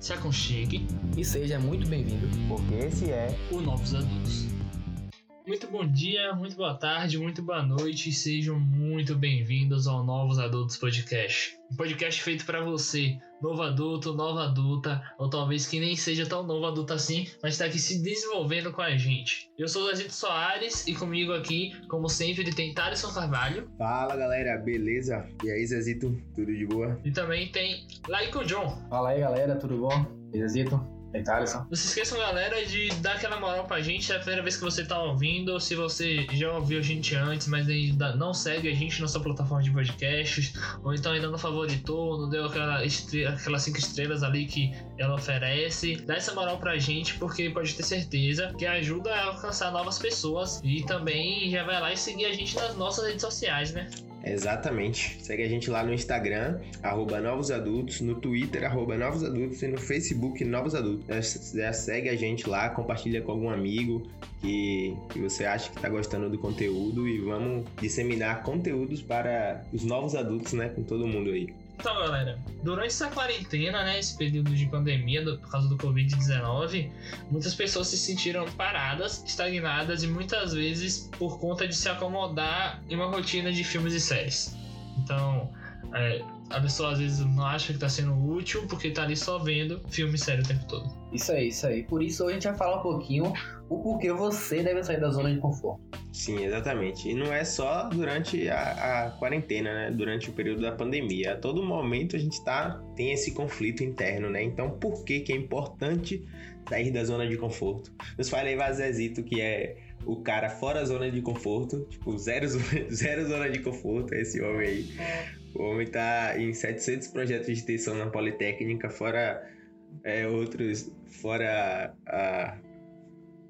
Se aconchegue e seja muito bem-vindo, porque esse é o Novos Adultos. Muito bom dia, muito boa tarde, muito boa noite e sejam muito bem-vindos ao Novos Adultos Podcast. Um podcast feito para você, novo adulto, nova adulta, ou talvez que nem seja tão novo adulto assim, mas está aqui se desenvolvendo com a gente. Eu sou o Zezito Soares e comigo aqui, como sempre, tem Thaleson Carvalho. Fala galera, beleza? E aí, Zezito, tudo de boa? E também tem Laiko John. Fala aí galera, tudo bom? Zezito? Não se esqueçam, galera, de dar aquela moral pra gente. É a primeira vez que você tá ouvindo. Se você já ouviu a gente antes, mas ainda não segue a gente na sua plataforma de podcasts, ou então ainda não favoritou, não deu aquela aquelas cinco estrelas ali que ela oferece, dá essa moral pra gente, porque pode ter certeza que ajuda a alcançar novas pessoas. E também já vai lá e seguir a gente nas nossas redes sociais, né? Exatamente. Segue a gente lá no Instagram, arroba Novos Adultos, no Twitter, arroba Novos Adultos e no Facebook Novos Adultos. Já segue a gente lá, compartilha com algum amigo que, que você acha que está gostando do conteúdo e vamos disseminar conteúdos para os novos adultos, né? Com todo mundo aí. Então, galera, durante essa quarentena, né, esse período de pandemia do, por causa do Covid-19, muitas pessoas se sentiram paradas, estagnadas e muitas vezes por conta de se acomodar em uma rotina de filmes e séries. Então, é, a pessoa às vezes não acha que está sendo útil porque está ali só vendo filme série o tempo todo. Isso aí, isso aí. Por isso a gente vai falar um pouquinho o porquê você deve sair da zona de conforto. Sim, exatamente. E não é só durante a, a quarentena, né? Durante o período da pandemia. A todo momento a gente tá, tem esse conflito interno, né? Então, por que, que é importante sair da zona de conforto? Nos fala aí, Vazezito, que é o cara fora da zona de conforto, tipo, zero, zero zona de conforto, é esse homem aí. O homem tá em 700 projetos de extensão na Politécnica, fora é, outros, fora a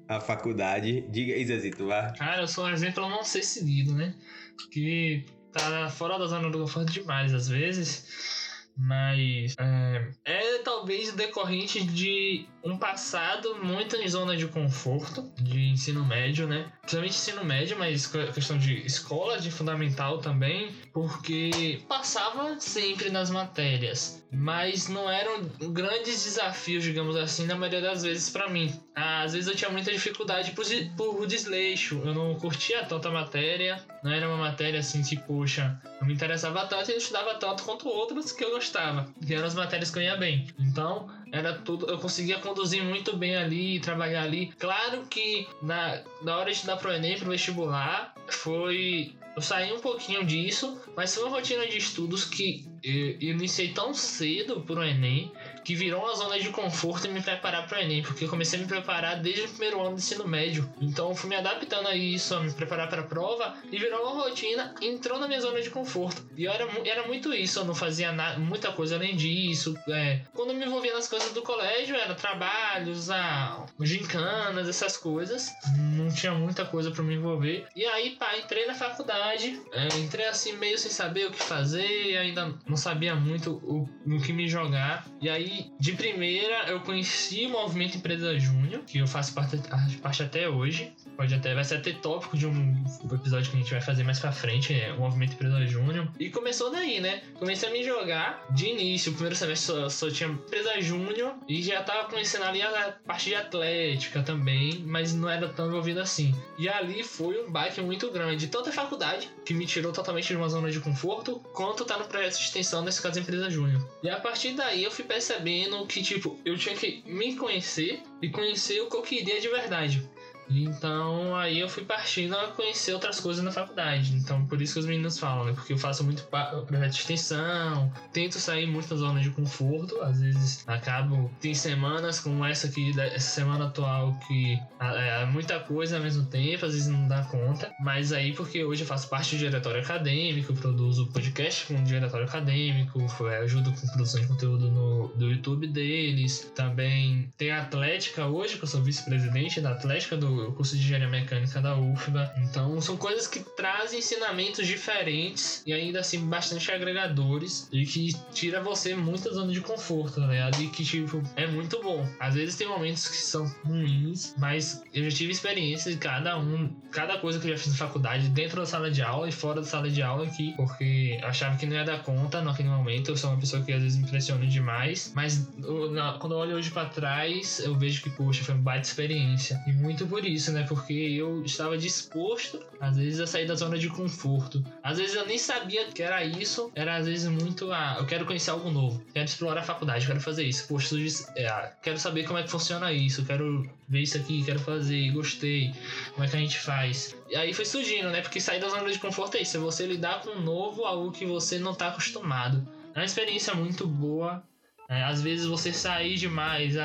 a faculdade. Diga aí, Zezito, vá. Cara, eu sou um exemplo não ser seguido, né? Porque tá fora da zona do conforto demais às vezes. Mas é, é, talvez decorrente de um passado muito em zona de conforto de ensino médio, né? Principalmente ensino médio, mas questão de escola, de fundamental também, porque passava sempre nas matérias, mas não eram grandes desafios, digamos assim, na maioria das vezes para mim. Às vezes eu tinha muita dificuldade por, por desleixo, eu não curtia tanto a matéria, não era uma matéria assim que, poxa, eu me interessava tanto e eu estudava tanto quanto outras que eu gostava, que eram as matérias que eu ia bem. Então, era tudo, eu conseguia conduzir muito bem ali, trabalhar ali. Claro que na, na hora de estudar pro Enem, pro vestibular, foi. Eu saí um pouquinho disso, mas foi uma rotina de estudos que eu iniciei tão cedo pro Enem que virou uma zona de conforto e me preparar para o Enem, porque comecei a me preparar desde o primeiro ano do ensino médio. Então fui me adaptando a isso, a me preparar para a prova e virou uma rotina, entrou na minha zona de conforto. E era, era muito isso, eu não fazia nada, muita coisa além disso. É, quando me envolvia nas coisas do colégio, era trabalhos, ah, gincanas, essas coisas. Não tinha muita coisa para me envolver. E aí, pá, entrei na faculdade, é, entrei assim meio sem saber o que fazer, ainda não sabia muito o, no que me jogar. E aí de primeira eu conheci o Movimento Empresa Júnior, que eu faço parte, parte até hoje. Pode até, vai ser até tópico de um episódio que a gente vai fazer mais pra frente, né? O Movimento Empresa Júnior. E começou daí, né? Comecei a me jogar de início. O primeiro semestre só, só tinha Empresa Júnior e já tava conhecendo ali a parte de atlética também, mas não era tão envolvido assim. E ali foi um baque muito grande. Tanto a faculdade, que me tirou totalmente de uma zona de conforto, quanto tá no projeto de extensão, nesse caso, Empresa Júnior. E a partir daí eu fui percebendo sabendo que, tipo, eu tinha que me conhecer e conhecer o que eu queria de verdade. Então aí eu fui partindo a conhecer outras coisas na faculdade. Então por isso que os meninos falam, né? Porque eu faço muito projeto de extensão, tento sair muito da zona de conforto. Às vezes acabo. Tem semanas como essa aqui, essa semana atual, que é, é muita coisa ao mesmo tempo, às vezes não dá conta. Mas aí porque hoje eu faço parte do diretório acadêmico, produzo podcast com o diretório acadêmico, ajudo com produção de conteúdo no do YouTube deles. Também tem a Atlética hoje, que eu sou vice-presidente da Atlética do o curso de engenharia mecânica da UFBA. Então, são coisas que trazem ensinamentos diferentes e ainda assim bastante agregadores e que tira você muita zona de conforto, ligado? E que, tipo, é muito bom. Às vezes tem momentos que são ruins, mas eu já tive experiência de cada um, cada coisa que eu já fiz na faculdade, dentro da sala de aula e fora da sala de aula aqui, porque eu achava que não ia dar conta naquele momento. Eu sou uma pessoa que às vezes me impressiona demais, mas eu, na, quando eu olho hoje para trás, eu vejo que, poxa, foi uma baita experiência. E muito por isso, né? Porque eu estava disposto, às vezes, a sair da zona de conforto. Às vezes eu nem sabia que era isso, era às vezes muito, ah, eu quero conhecer algo novo, quero explorar a faculdade, quero fazer isso. Poxa, é, quero saber como é que funciona isso, quero ver isso aqui, quero fazer, gostei, como é que a gente faz. E aí foi surgindo, né? Porque sair da zona de conforto é isso, é você lidar com um novo, algo que você não tá acostumado. É uma experiência muito boa. É, às vezes você sair demais,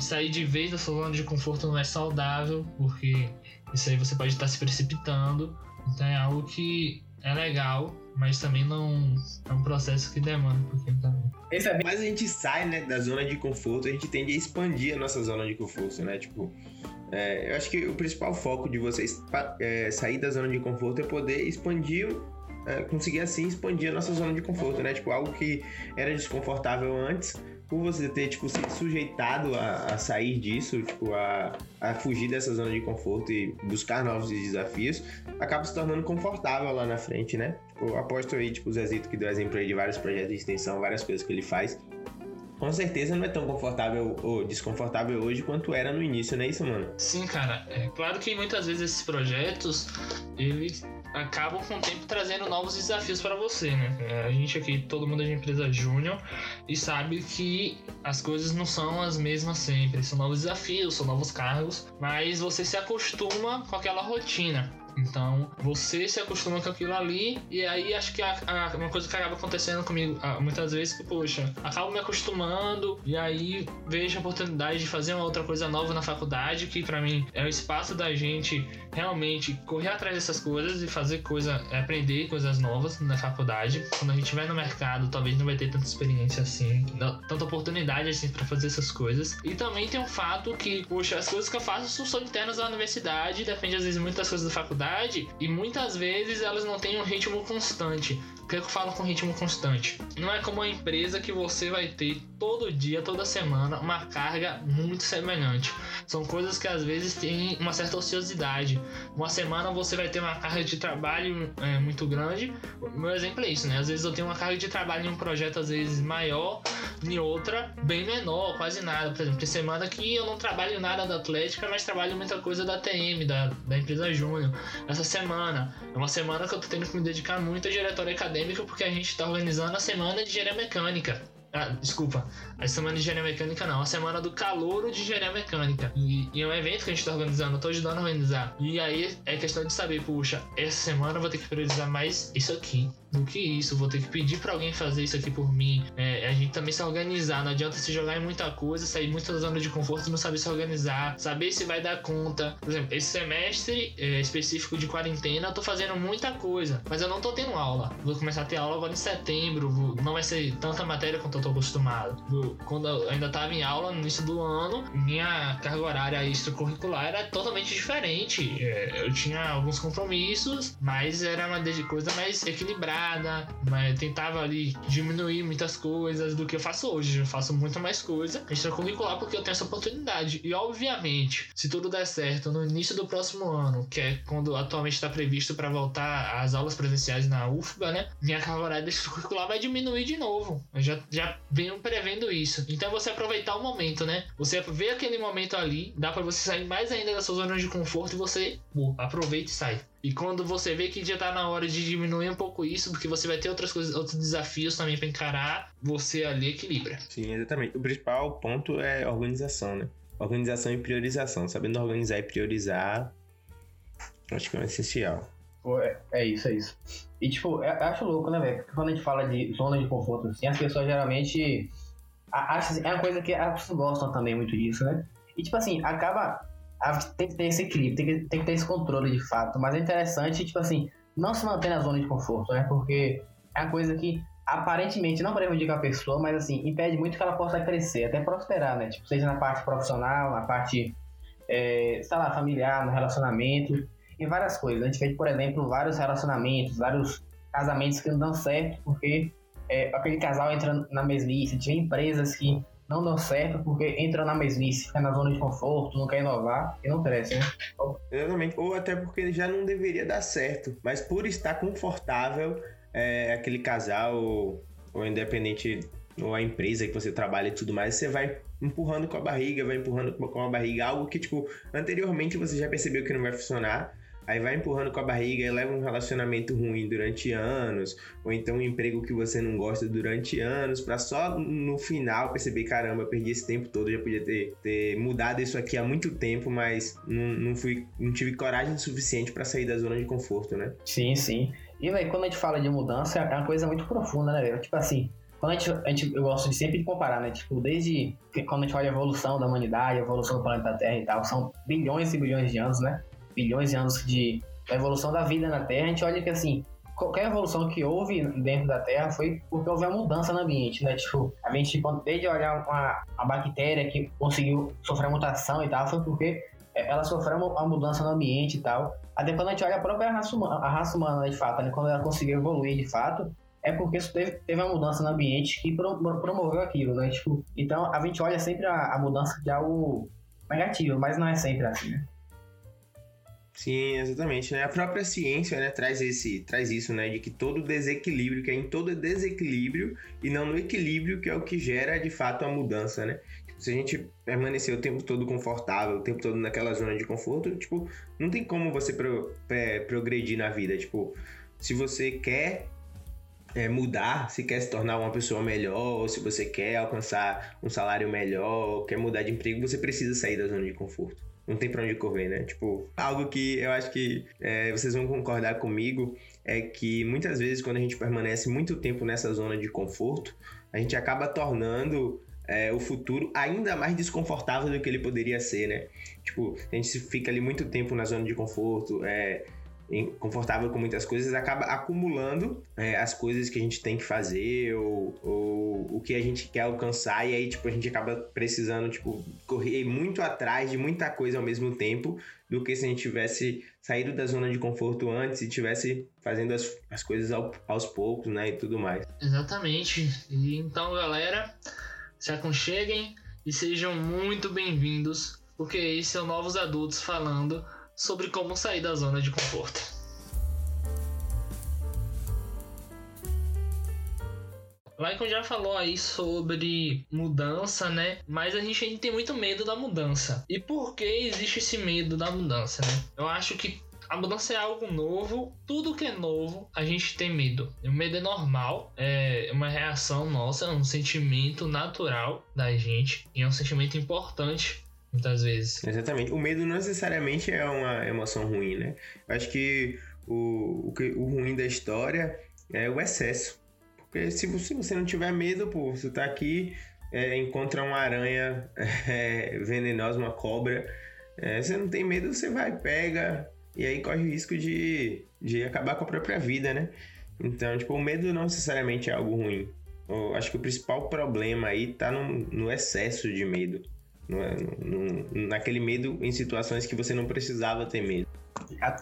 sair de vez da sua zona de conforto não é saudável, porque isso aí você pode estar se precipitando. Então é algo que é legal, mas também não é um processo que demanda um pouquinho também. É mas a gente sai né, da zona de conforto, a gente tende a expandir a nossa zona de conforto, né? Tipo, é, eu acho que o principal foco de vocês é, sair da zona de conforto é poder expandir, é, conseguir assim expandir a nossa zona de conforto, né? Tipo, algo que era desconfortável antes, por você ter, tipo, se sujeitado a, a sair disso, tipo, a, a fugir dessa zona de conforto e buscar novos desafios, acaba se tornando confortável lá na frente, né? Tipo, aposto aí, tipo, o Zezito que deu exemplo aí de vários projetos de extensão, várias coisas que ele faz. Com certeza não é tão confortável ou desconfortável hoje quanto era no início, não é isso, mano? Sim, cara. É claro que muitas vezes esses projetos, eles acabam com o tempo trazendo novos desafios para você, né? É, a gente aqui, todo mundo é de empresa júnior e sabe que as coisas não são as mesmas sempre. São novos desafios, são novos cargos, mas você se acostuma com aquela rotina. Então, você se acostuma com aquilo ali, e aí acho que a, a, uma coisa que acaba acontecendo comigo a, muitas vezes que, poxa, acabo me acostumando, e aí vejo a oportunidade de fazer uma outra coisa nova na faculdade, que para mim é o espaço da gente realmente correr atrás dessas coisas e fazer coisa, aprender coisas novas na faculdade. Quando a gente vai no mercado, talvez não vai ter tanta experiência assim, tanta oportunidade assim para fazer essas coisas. E também tem um fato que, poxa, as coisas que eu faço são internas da universidade, depende às vezes muito das coisas da faculdade e muitas vezes elas não têm um ritmo constante. O que eu falo com ritmo constante? Não é como uma empresa que você vai ter todo dia, toda semana, uma carga muito semelhante. São coisas que às vezes têm uma certa ociosidade. Uma semana você vai ter uma carga de trabalho é, muito grande. O meu exemplo é isso, né? Às vezes eu tenho uma carga de trabalho em um projeto, às vezes maior, em outra, bem menor, quase nada. Por exemplo, tem semana que eu não trabalho nada da Atlética, mas trabalho muita coisa da TM, da, da empresa Júnior. Essa semana é uma semana que eu tô tendo que me dedicar muito à diretoria acadêmica porque a gente está organizando a semana de engenharia mecânica. Ah, desculpa, a semana de engenharia mecânica não, a semana do calouro de engenharia mecânica. E, e é um evento que a gente está organizando, eu tô ajudando a organizar. E aí é questão de saber, puxa, essa semana eu vou ter que priorizar mais isso aqui do que isso, vou ter que pedir para alguém fazer isso aqui por mim. É, a gente também se organizar, não adianta se jogar em muita coisa, sair muito da zona de conforto e não saber se organizar, saber se vai dar conta. Por exemplo, esse semestre é, específico de quarentena, eu tô fazendo muita coisa, mas eu não tô tendo aula. Vou começar a ter aula agora em setembro, vou, não vai ser tanta matéria quanto eu tô acostumado. Vou, quando eu ainda tava em aula no início do ano, minha carga horária extracurricular era totalmente diferente. É, eu tinha alguns compromissos, mas era uma coisa mais equilibrada mas tentava ali diminuir muitas coisas do que eu faço hoje. Eu faço muito mais coisa extracurricular porque eu tenho essa oportunidade. E obviamente, se tudo der certo no início do próximo ano, que é quando atualmente está previsto para voltar às aulas presenciais na UFBA, né? Minha carga horária extracurricular vai diminuir de novo. Eu já, já venho prevendo isso. Então é você aproveitar o momento, né? Você vê aquele momento ali, dá para você sair mais ainda da sua zona de conforto e você pô, aproveita e sai. E quando você vê que já tá na hora de diminuir um pouco isso, porque você vai ter outras coisas, outros desafios também para encarar, você ali equilibra. Sim, exatamente. O principal ponto é organização, né? Organização e priorização. Sabendo organizar e priorizar, acho que é um essencial. Pô, é, é isso, é isso. E tipo, eu acho louco, né, velho? Porque quando a gente fala de zona de conforto assim, as pessoas geralmente. Acham, é uma coisa que as pessoas gostam também muito disso, né? E tipo assim, acaba tem que ter esse equilíbrio, tem que, tem que ter esse controle de fato. Mas é interessante, tipo assim, não se manter na zona de conforto, né? Porque é uma coisa que aparentemente não prejudica a pessoa, mas assim, impede muito que ela possa crescer, até prosperar, né? Tipo, seja na parte profissional, na parte é, sei lá, familiar, no relacionamento, em várias coisas. A gente vê, por exemplo, vários relacionamentos, vários casamentos que não dão certo porque é, aquele casal entra na mesmice. A gente vê empresas que não dão certo porque entram na mesmice, fica na zona de conforto, não quer inovar e não cresce, né? Exatamente. Ou até porque já não deveria dar certo, mas por estar confortável, é, aquele casal ou, ou independente ou a empresa que você trabalha e tudo mais, você vai empurrando com a barriga, vai empurrando com a barriga, algo que, tipo, anteriormente você já percebeu que não vai funcionar, aí vai empurrando com a barriga e leva um relacionamento ruim durante anos, ou então um emprego que você não gosta durante anos, para só no final perceber, caramba, perdi esse tempo todo, já podia ter, ter mudado isso aqui há muito tempo, mas não, não, fui, não tive coragem suficiente para sair da zona de conforto, né? Sim, sim. E, velho, quando a gente fala de mudança, é uma coisa muito profunda, né, velho? Tipo assim, quando a gente, a gente, eu gosto de sempre de comparar, né? Tipo, desde quando a gente olha a evolução da humanidade, a evolução do planeta Terra e tal, são bilhões e bilhões de anos, né? Bilhões de anos de evolução da vida na Terra, a gente olha que assim, qualquer evolução que houve dentro da Terra foi porque houve uma mudança no ambiente, né? Tipo, a gente, desde olhar uma, uma bactéria que conseguiu sofrer mutação e tal, foi porque ela sofreu uma mudança no ambiente e tal. Até quando a gente olha a própria raça humana, a raça humana de fato, né? quando ela conseguiu evoluir de fato, é porque isso teve, teve uma mudança no ambiente que promoveu aquilo, né? Tipo, então a gente olha sempre a, a mudança de algo negativo, mas não é sempre assim, né? Sim, exatamente. Né? A própria ciência né, traz, esse, traz isso, né? De que todo desequilíbrio, que é em todo desequilíbrio e não no equilíbrio, que é o que gera de fato a mudança, né? Se a gente permanecer o tempo todo confortável, o tempo todo naquela zona de conforto, tipo, não tem como você pro, é, progredir na vida. Tipo, se você quer é, mudar, se quer se tornar uma pessoa melhor, ou se você quer alcançar um salário melhor, quer mudar de emprego, você precisa sair da zona de conforto não tem pra onde correr, né? Tipo, algo que eu acho que é, vocês vão concordar comigo é que muitas vezes quando a gente permanece muito tempo nessa zona de conforto, a gente acaba tornando é, o futuro ainda mais desconfortável do que ele poderia ser, né? Tipo, a gente fica ali muito tempo na zona de conforto, é, confortável com muitas coisas, acaba acumulando é, as coisas que a gente tem que fazer ou, ou, o que a gente quer alcançar e aí, tipo, a gente acaba precisando, tipo, correr muito atrás de muita coisa ao mesmo tempo do que se a gente tivesse saído da zona de conforto antes e tivesse fazendo as, as coisas ao, aos poucos, né, e tudo mais. Exatamente. E então, galera, se aconcheguem e sejam muito bem-vindos, porque esse é o Novos Adultos falando sobre como sair da zona de conforto. Michael já falou aí sobre mudança, né? Mas a gente ainda tem muito medo da mudança. E por que existe esse medo da mudança, né? Eu acho que a mudança é algo novo, tudo que é novo a gente tem medo. O medo é normal, é uma reação nossa, é um sentimento natural da gente e é um sentimento importante muitas vezes. Exatamente. O medo não necessariamente é uma emoção ruim, né? Acho que o, o, o ruim da história é o excesso. Porque se você, se você não tiver medo, pô, você tá aqui, é, encontra uma aranha é, venenosa, uma cobra, é, você não tem medo, você vai, pega, e aí corre o risco de, de acabar com a própria vida, né? Então, tipo, o medo não necessariamente é algo ruim. Eu acho que o principal problema aí tá no, no excesso de medo. É? No, no, naquele medo em situações que você não precisava ter medo.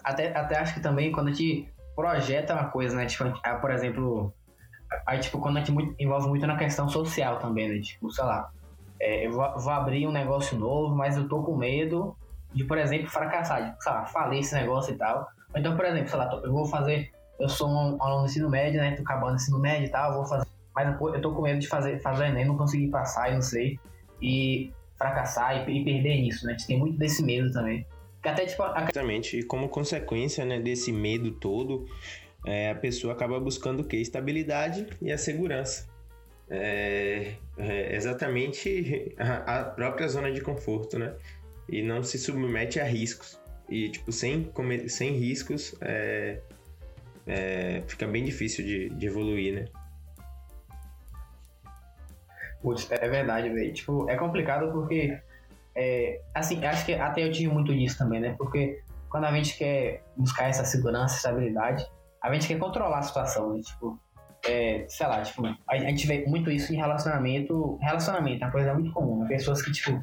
Até, até acho que também quando a gente projeta uma coisa, né? Tipo, por exemplo, tipo, quando a gente muito, envolve muito na questão social também, né? Tipo, sei lá, é, eu vou, vou, abrir um negócio novo, mas eu tô com medo de, por exemplo, fracassar, de, sei lá, falir esse negócio e tal. Então, por exemplo, sei lá, eu vou fazer, eu sou um aluno do ensino médio, né? Tô acabando o ensino médio e tal, vou fazer, mas eu tô com medo de fazer, fazer Enem, não conseguir passar e não sei. E fracassar e, e perder nisso, né? A gente tem muito desse medo também. Até, tipo, a... Exatamente, e como consequência né, desse medo todo, é, a pessoa acaba buscando o quê? Estabilidade e a segurança. É, é exatamente a, a, própria zona de conforto, né? E não se submete a riscos. E, tipo, sem, sem riscos, é, é, fica bem difícil de, de evoluir, né? Putz, é verdade, velho. Tipo, é complicado porque. É, assim, acho que até eu tive muito disso também, né? Porque quando a gente quer buscar essa segurança, estabilidade, a gente quer controlar a situação, né? Tipo, é, sei lá, tipo, a, gente vê muito isso em relacionamento. Relacionamento é uma coisa muito comum, né? Pessoas que, tipo,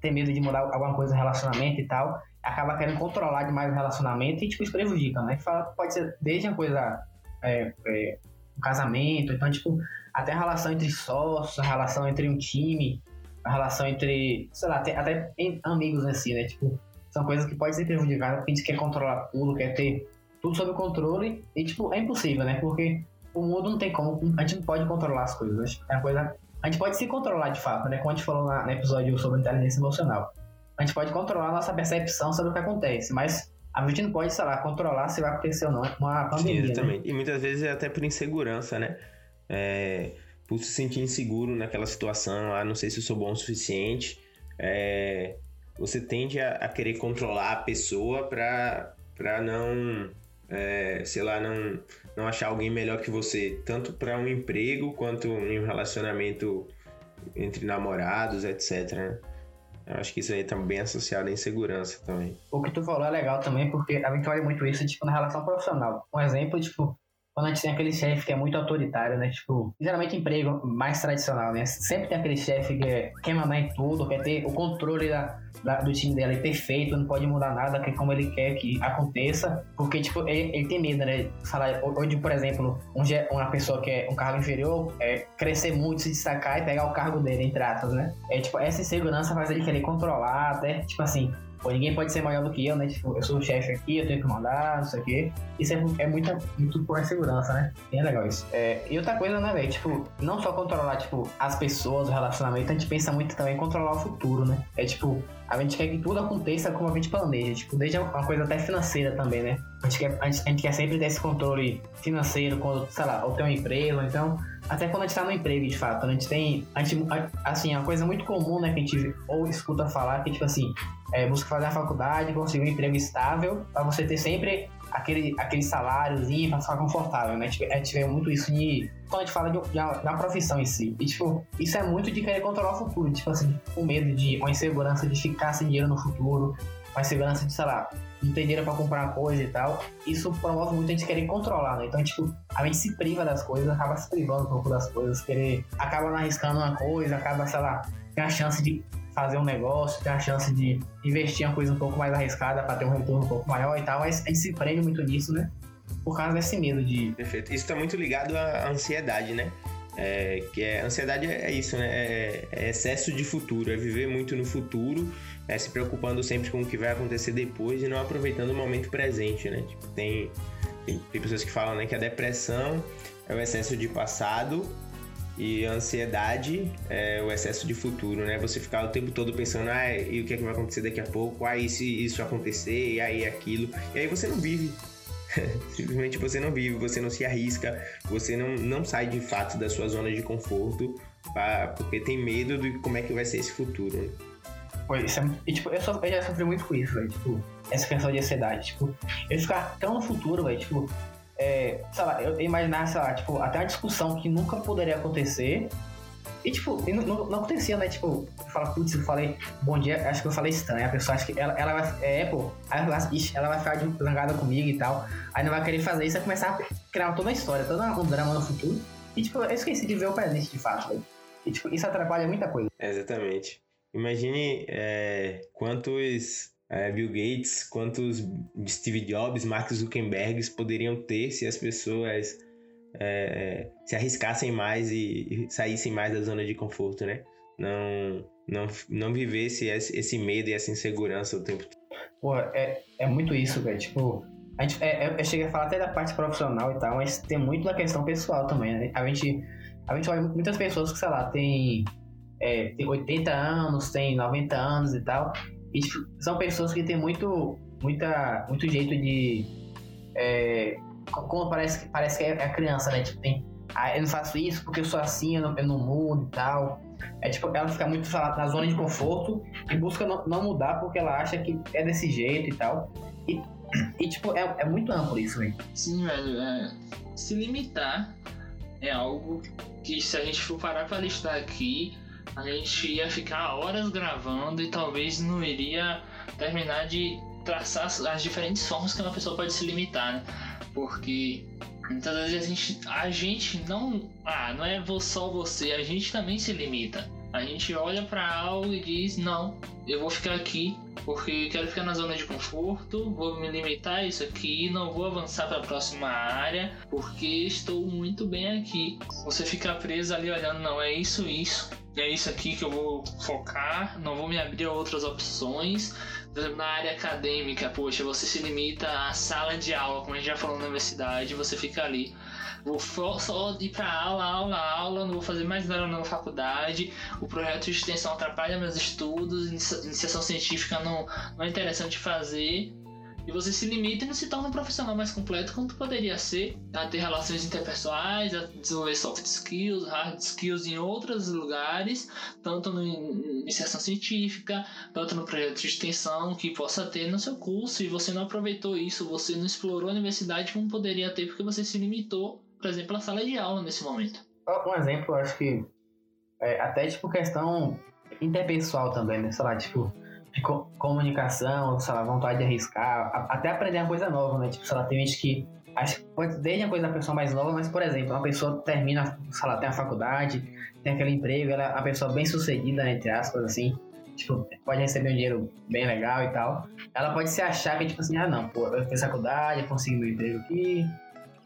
ter medo de mudar alguma coisa no relacionamento e tal, acaba querendo controlar demais o relacionamento e, tipo, isso prejudica, né? Fala, pode ser desde a coisa, é, é, um casamento, então, tipo, até a relação entre sócios, a relação entre um time, a relação entre, sei lá, até, até amigos assim, né? Tipo, são coisas que podem ser prejudicadas porque a gente quer controlar tudo, quer ter tudo sob controle e, tipo, é impossível, né? Porque o mundo não tem como, a gente não pode controlar as coisas. É uma coisa, a gente pode se controlar de fato, né? Como a gente falou na, no episódio sobre inteligência emocional. A gente pode controlar a nossa percepção sobre o que acontece, mas a gente não pode, sei lá, controlar se vai acontecer ou não uma pandemia. Sim, exatamente. Né? E muitas vezes é até por insegurança, né? É, por se sentir inseguro naquela situação, ah, não sei se eu sou bom o suficiente. É, você tende a, a, querer controlar a pessoa para não, é, sei lá, não, não achar alguém melhor que você, tanto para um emprego quanto em um relacionamento entre namorados, etc. Né? Eu acho que isso aí tá bem associado à insegurança também. O que tu falou é legal também, porque a gente olha muito isso, tipo, na relação profissional. Um exemplo, tipo, quando a gente tem aquele chefe que é muito autoritário, né? Tipo, geralmente emprego mais tradicional, né? Sempre tem aquele chefe que quer mandar em tudo, quer ter o controle da, da, do time dela é perfeito, não pode mudar nada, que como ele quer que aconteça, porque, tipo, ele, ele tem medo, né? Falar, hoje, por exemplo, um, uma pessoa que é um cargo inferior, é crescer muito, se destacar e pegar o cargo dele, entre aspas, né? É, tipo, essa insegurança faz ele querer controlar, até, tipo assim, Pô, ninguém pode ser maior do que eu, né? Tipo, eu sou o chefe aqui, eu tenho que mandar, não sei o quê. Isso é, é muito, por segurança, né? Bem legal isso. É, e outra coisa, né, velho? Tipo, não só controlar, tipo, as pessoas, o relacionamento, a gente pensa muito também em controlar o futuro, né? É tipo, a gente quer que tudo aconteça como a gente planeja, tipo, desde uma coisa até financeira também, né? A gente quer, a gente, quer sempre ter esse controle financeiro quando, sei lá, ou tem uma empresa, ou então até quando a gente tá no emprego, de fato, a gente tem, a gente, assim, é uma coisa muito comum, né, que a gente ou escuta falar, que tipo assim, é, busca fazer a faculdade, conseguir um emprego estável, para você ter sempre aquele, aquele saláriozinho pra ficar confortável, né? A gente vê muito isso de. Quando a gente fala de, de, uma, de, uma, profissão em si. E, tipo, isso é muito de querer controlar o futuro. Tipo assim, o medo de. uma insegurança de ficar sem dinheiro no futuro. Uma insegurança de, sei lá, não ter dinheiro pra comprar uma coisa e tal. Isso promove muito a gente querer controlar, né? Então, tipo, a gente se priva das coisas, acaba se privando um pouco das coisas, querer. acaba não arriscando uma coisa, acaba, sei lá, tem a chance de fazer um negócio, ter a chance de investir em uma coisa um pouco mais arriscada para ter um retorno um pouco maior e tal, mas a gente se prende muito nisso, né? Por causa desse medo de. Perfeito. Isso está muito ligado à ansiedade, né? É, que é ansiedade é isso, né? É, é, excesso de futuro, é viver muito no futuro, é se preocupando sempre com o que vai acontecer depois e não aproveitando o momento presente, né? Tipo, tem, tem, tem pessoas que falam né, que a depressão é o excesso de passado e a ansiedade é o excesso de futuro, né? Você ficar o tempo todo pensando, ah, e o que é que vai acontecer daqui a pouco? Ah, se isso acontecer? E aí aquilo? E aí você não vive. Simplesmente você não vive, você não se arrisca, você não, não sai de fato da sua zona de conforto, pra, porque tem medo de como é que vai ser esse futuro. Né? Pois, é, e, tipo, eu, eu já sofri muito com isso. Tipo, essa questão de ansiedade. Tipo, eu ficar tão no futuro, velho. Tipo, é, sei lá, eu imaginar, sei lá, tipo, até uma discussão que nunca poderia acontecer. E, tipo, não, não, não acontecia, né? Tipo, fala, putz, eu falei bom dia, acho que eu falei estranho. A pessoa acha que ela, ela vai. É, Apple, aí ela, ela vai ficar zangada comigo e tal. Aí não vai querer fazer isso, vai começar a criar toda uma história, todo um drama no futuro. E, tipo, eu esqueci de ver o presente de fato, né? E, tipo, isso atrapalha muita coisa. exatamente. Imagine é, quantos é, Bill Gates, quantos Steve Jobs, Mark Zuckerberg poderiam ter se as pessoas é, se arriscassem mais e, saíssem mais da zona de conforto, né? Não, não, não vivesse esse, esse medo e essa insegurança o tempo todo. Pô, é, é muito isso, velho. Tipo, a gente, é, é, eu cheguei a falar até da parte profissional e tal, mas tem muito da questão pessoal também, né? A gente, a gente olha muitas pessoas que, sei lá, tem, é, tem 80 anos, tem 90 anos e tal, tipo, são pessoas que têm muito, muita, muito jeito de. É, como parece, parece que é a criança, né? Tipo, tem. Ah, eu não faço isso porque eu sou assim, eu não, eu não mudo e tal. É tipo, ela fica muito lá, na zona de conforto e busca não, não, mudar porque ela acha que é desse jeito e tal. E, e tipo, é, é muito amplo isso, velho. Sim, velho. É, se limitar é algo que se a gente for parar pra listar aqui, a gente ia ficar horas gravando e talvez não iria terminar de traçar as diferentes formas que uma pessoa pode se limitar, né? Porque muitas vezes a gente, a gente não. Ah, não é só você, a gente também se limita. A gente olha para algo e diz: não, eu vou ficar aqui porque quero ficar na zona de conforto, vou me limitar a isso aqui, não vou avançar para a próxima área porque estou muito bem aqui. Você ficar preso ali olhando, não, é isso, isso, é isso aqui que eu vou focar, não vou me abrir a outras opções. Na área acadêmica, poxa, você se limita à sala de aula, como a gente já falou na universidade, você fica ali Vou só ir pra aula, aula, aula, não vou fazer mais nada na faculdade. O projeto de extensão atrapalha meus estudos, iniciação científica não, não é interessante fazer e você se limita e não se torna um profissional mais completo quanto poderia ser, a ter relações interpessoais, a desenvolver soft skills, hard skills em outros lugares, tanto na iniciação científica, tanto no projeto de extensão que possa ter no seu curso, e você não aproveitou isso, você não explorou a universidade como poderia ter, porque você se limitou, por exemplo, à sala de aula nesse momento. Um exemplo, eu acho que é, até tipo questão interpessoal também, né? Sei lá, tipo, de co comunicação, sei lá, vontade de arriscar, a, até aprender uma coisa nova, né? Tipo, sei lá, tem gente que acho que pode desde a coisa da pessoa mais nova, mas por exemplo, uma pessoa termina, sei lá, tem a faculdade, tem aquele emprego, ela é uma pessoa bem sucedida, entre aspas, assim, tipo, pode receber um dinheiro bem legal e tal. Ela pode se achar que, tipo assim, ah não, pô, eu fiz faculdade, consegui meu emprego aqui,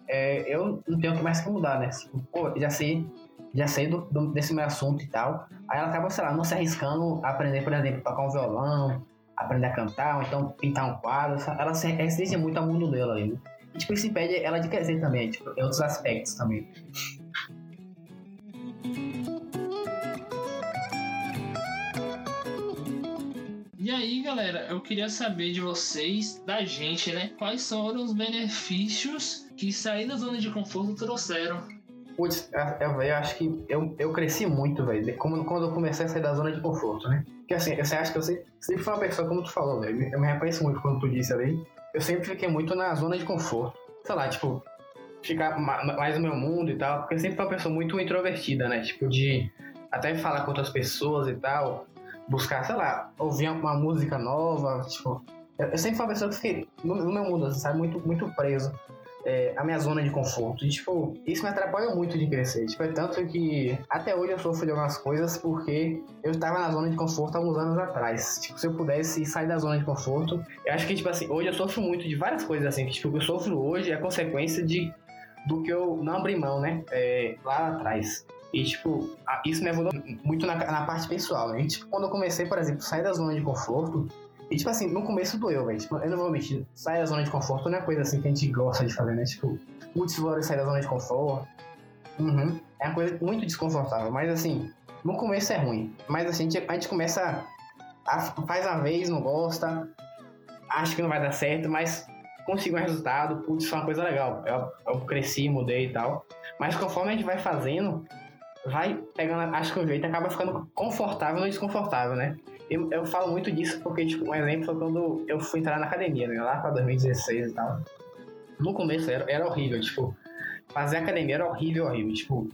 é, eu não tenho mais que mudar, né? Tipo, pô, já sei já sei do, do, desse meu assunto e tal. Aí ela acaba, sei lá, não se arriscando a aprender, por exemplo, tocar um violão, aprender a cantar, ou então pintar um quadro. Ela se restringe muito ao mundo dela ali, né? E, tipo, isso impede ela de crescer também, tipo, em outros aspectos também. E aí, galera, eu queria saber de vocês, da gente, né? Quais foram os benefícios que sair da zona de conforto trouxeram Putz, eu, eu, acho que eu, eu cresci muito, velho, quando eu comecei a sair da zona de conforto, né? Porque assim, você acha que eu sempre, sempre fui uma pessoa, como tu falou, velho, eu me reconheço muito quando tu disse ali, eu sempre fiquei muito na zona de conforto. Sei lá, tipo, ficar mais no meu mundo e tal, porque eu sempre fui uma pessoa muito introvertida, né? Tipo, de até falar com outras pessoas e tal, buscar, sei lá, ouvir uma música nova, tipo, eu sempre fui uma pessoa que fiquei no, no meu mundo, assim, sabe, muito, muito preso é, a minha zona de conforto. E, tipo, isso me atrapalha muito de crescer. Tipo, é tanto que até hoje eu sofro de algumas coisas porque eu estava na zona de conforto alguns anos atrás. Tipo, se eu pudesse sair da zona de conforto, eu acho que, tipo assim, hoje eu sofro muito de várias coisas assim. Que, tipo, o que eu sofro hoje é consequência de do que eu não abri mão, né? É, lá atrás. E, tipo, isso me ajudou muito na, na parte pessoal, né? E, tipo, quando eu comecei, por exemplo, sair da zona de conforto, e, tipo assim, no começo doeu, velho. Tipo, eu não vou mentir, sair da zona de conforto não é coisa assim que a gente gosta de fazer, né? Tipo, putz, vou sair da zona de conforto. Uhum. É uma coisa muito desconfortável, mas assim, no começo é ruim. Mas assim, a gente, a gente começa. A, faz uma vez, não gosta, acha que não vai dar certo, mas consigo um resultado, putz, foi uma coisa legal. Eu, eu cresci, mudei e tal. Mas conforme a gente vai fazendo, vai pegando, acho que o jeito acaba ficando confortável no desconfortável, né? Eu, eu falo muito disso porque, tipo, um exemplo foi quando eu fui entrar na academia, né? Lá pra 2016 e tal. No começo era, era horrível, tipo, fazer academia era horrível, horrível. Tipo,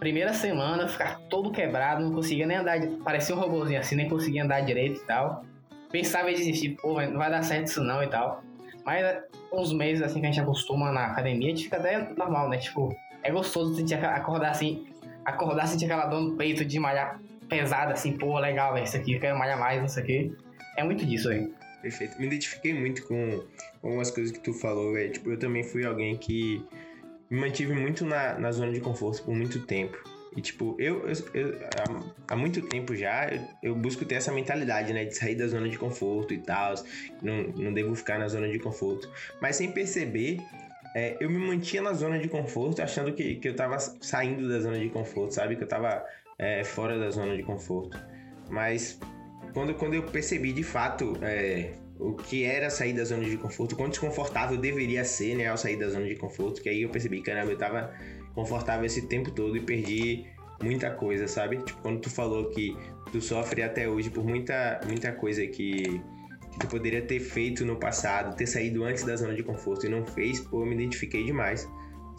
primeira semana, ficar todo quebrado, não conseguia nem andar, parecia um robôzinho assim, nem conseguia andar direito e tal. Pensava em desistir, pô, não vai dar certo isso não e tal. Mas uns meses assim que a gente acostuma na academia, a gente fica até normal, né? Tipo, é gostoso sentir acordar assim, acordar sentir aquela dor no peito de malhar pesada, assim, pô, legal, velho, isso aqui, quero malhar mais, isso aqui. É muito disso, velho. Perfeito. Me identifiquei muito com algumas coisas que tu falou, velho. Tipo, eu também fui alguém que me mantive muito na, na zona de conforto por muito tempo. E, tipo, eu, eu, eu há, há, muito tempo já, eu, eu, busco ter essa mentalidade, né? De sair da zona de conforto e tal. Não, não devo ficar na zona de conforto. Mas sem perceber, é, eu me mantinha na zona de conforto, achando que, que eu tava saindo da zona de conforto, sabe? Que eu tava é, fora da zona de conforto. Mas quando, quando eu percebi de fato é, o que era sair da zona de conforto, quão desconfortável deveria ser né, ao sair da zona de conforto, que aí eu percebi, caramba, eu tava confortável esse tempo todo e perdi muita coisa, sabe? Tipo, quando tu falou que tu sofre até hoje por muita, muita coisa que, que tu poderia ter feito no passado, ter saído antes da zona de conforto e não fez, pô, eu me identifiquei demais.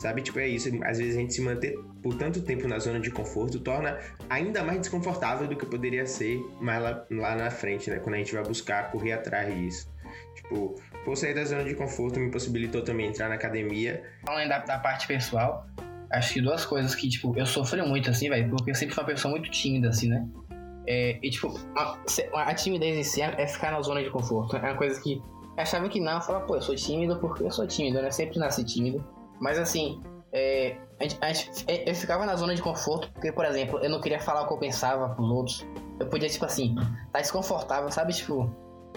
Sabe? Tipo, é isso. Às vezes a gente se manter por tanto tempo na zona de conforto torna ainda mais desconfortável do que poderia ser mais lá, lá na frente, né? Quando a gente vai buscar correr atrás disso. Tipo, por sair da zona de conforto me possibilitou também entrar na academia. Falando da, da parte pessoal, acho que duas coisas que, tipo, eu sofri muito, assim, velho, porque eu sempre fui uma pessoa muito tímida, assim, né? É, e tipo, a, a, timidez em si é, é ficar na zona de conforto. É uma coisa que achava que não, eu falava, pô, eu sou tímido porque eu sou tímido, né? Sempre nasci tímido. Mas assim, é, a gente, a gente, é, eu ficava na zona de conforto porque, por exemplo, eu não queria falar o que eu pensava pros outros. Eu podia, tipo assim, tá desconfortável, sabe? Tipo,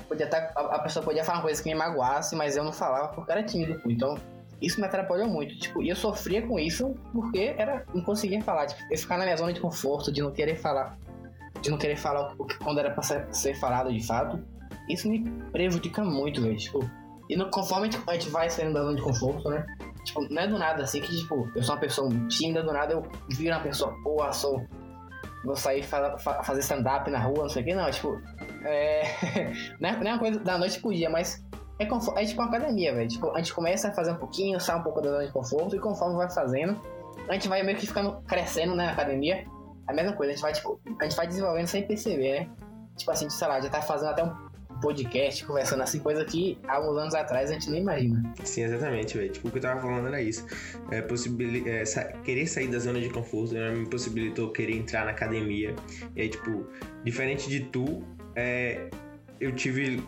podia tá, a, a pessoa podia falar uma coisa que me magoasse, mas eu não falava porque era tímido. Então, isso me atrapalhou muito. Tipo, e eu sofria com isso porque era, não conseguia falar. Tipo, eu ficar na minha zona de conforto, de não querer falar. De não querer falar o que quando era pra ser, ser falado de fato. Isso me prejudica muito, velho. Tipo, e no, conforme a gente, a gente vai saindo da zona de conforto, né? Tipo, não é do nada assim que, tipo, eu sou uma pessoa tímida, do nada eu viro uma pessoa, boa, sou. Vou sair fa fazer stand-up na rua, não sei o que, não. Tipo, é. é, não é uma coisa da noite pro dia, mas é, é tipo uma academia, velho. Tipo, a gente começa a fazer um pouquinho, sai um pouco da zona de conforto, e conforme vai fazendo, a gente vai meio que ficando crescendo né, na academia. A mesma coisa, a gente vai, tipo, a gente vai desenvolvendo sem perceber, né? Tipo assim, sei lá, já tá fazendo até um podcast, conversando assim, coisa que há uns anos atrás a gente nem imagina. Sim, exatamente, velho. Tipo, o que eu tava falando era isso. É, possibil... É, sa... querer sair da zona de conforto né, me possibilitou querer entrar na academia. E aí, tipo, diferente de tu, é, eu tive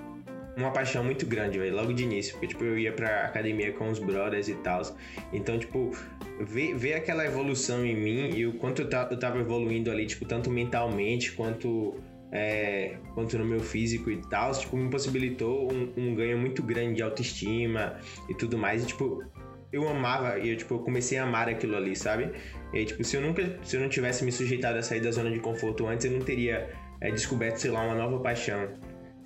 uma paixão muito grande, velho, logo de início. Porque, tipo, eu ia pra academia com os brothers e tal. Então, tipo, ver, ver aquela evolução em mim e o quanto eu, eu tava evoluindo ali, tipo, tanto mentalmente quanto. É, quanto no meu físico e tal, tipo, me possibilitou um, um ganho muito grande de autoestima e tudo mais. E, tipo, eu amava e eu, tipo, eu comecei a amar aquilo ali, sabe? E, tipo, se eu nunca, se eu não tivesse me sujeitado a sair da zona de conforto antes, eu não teria é, descoberto, sei lá, uma nova paixão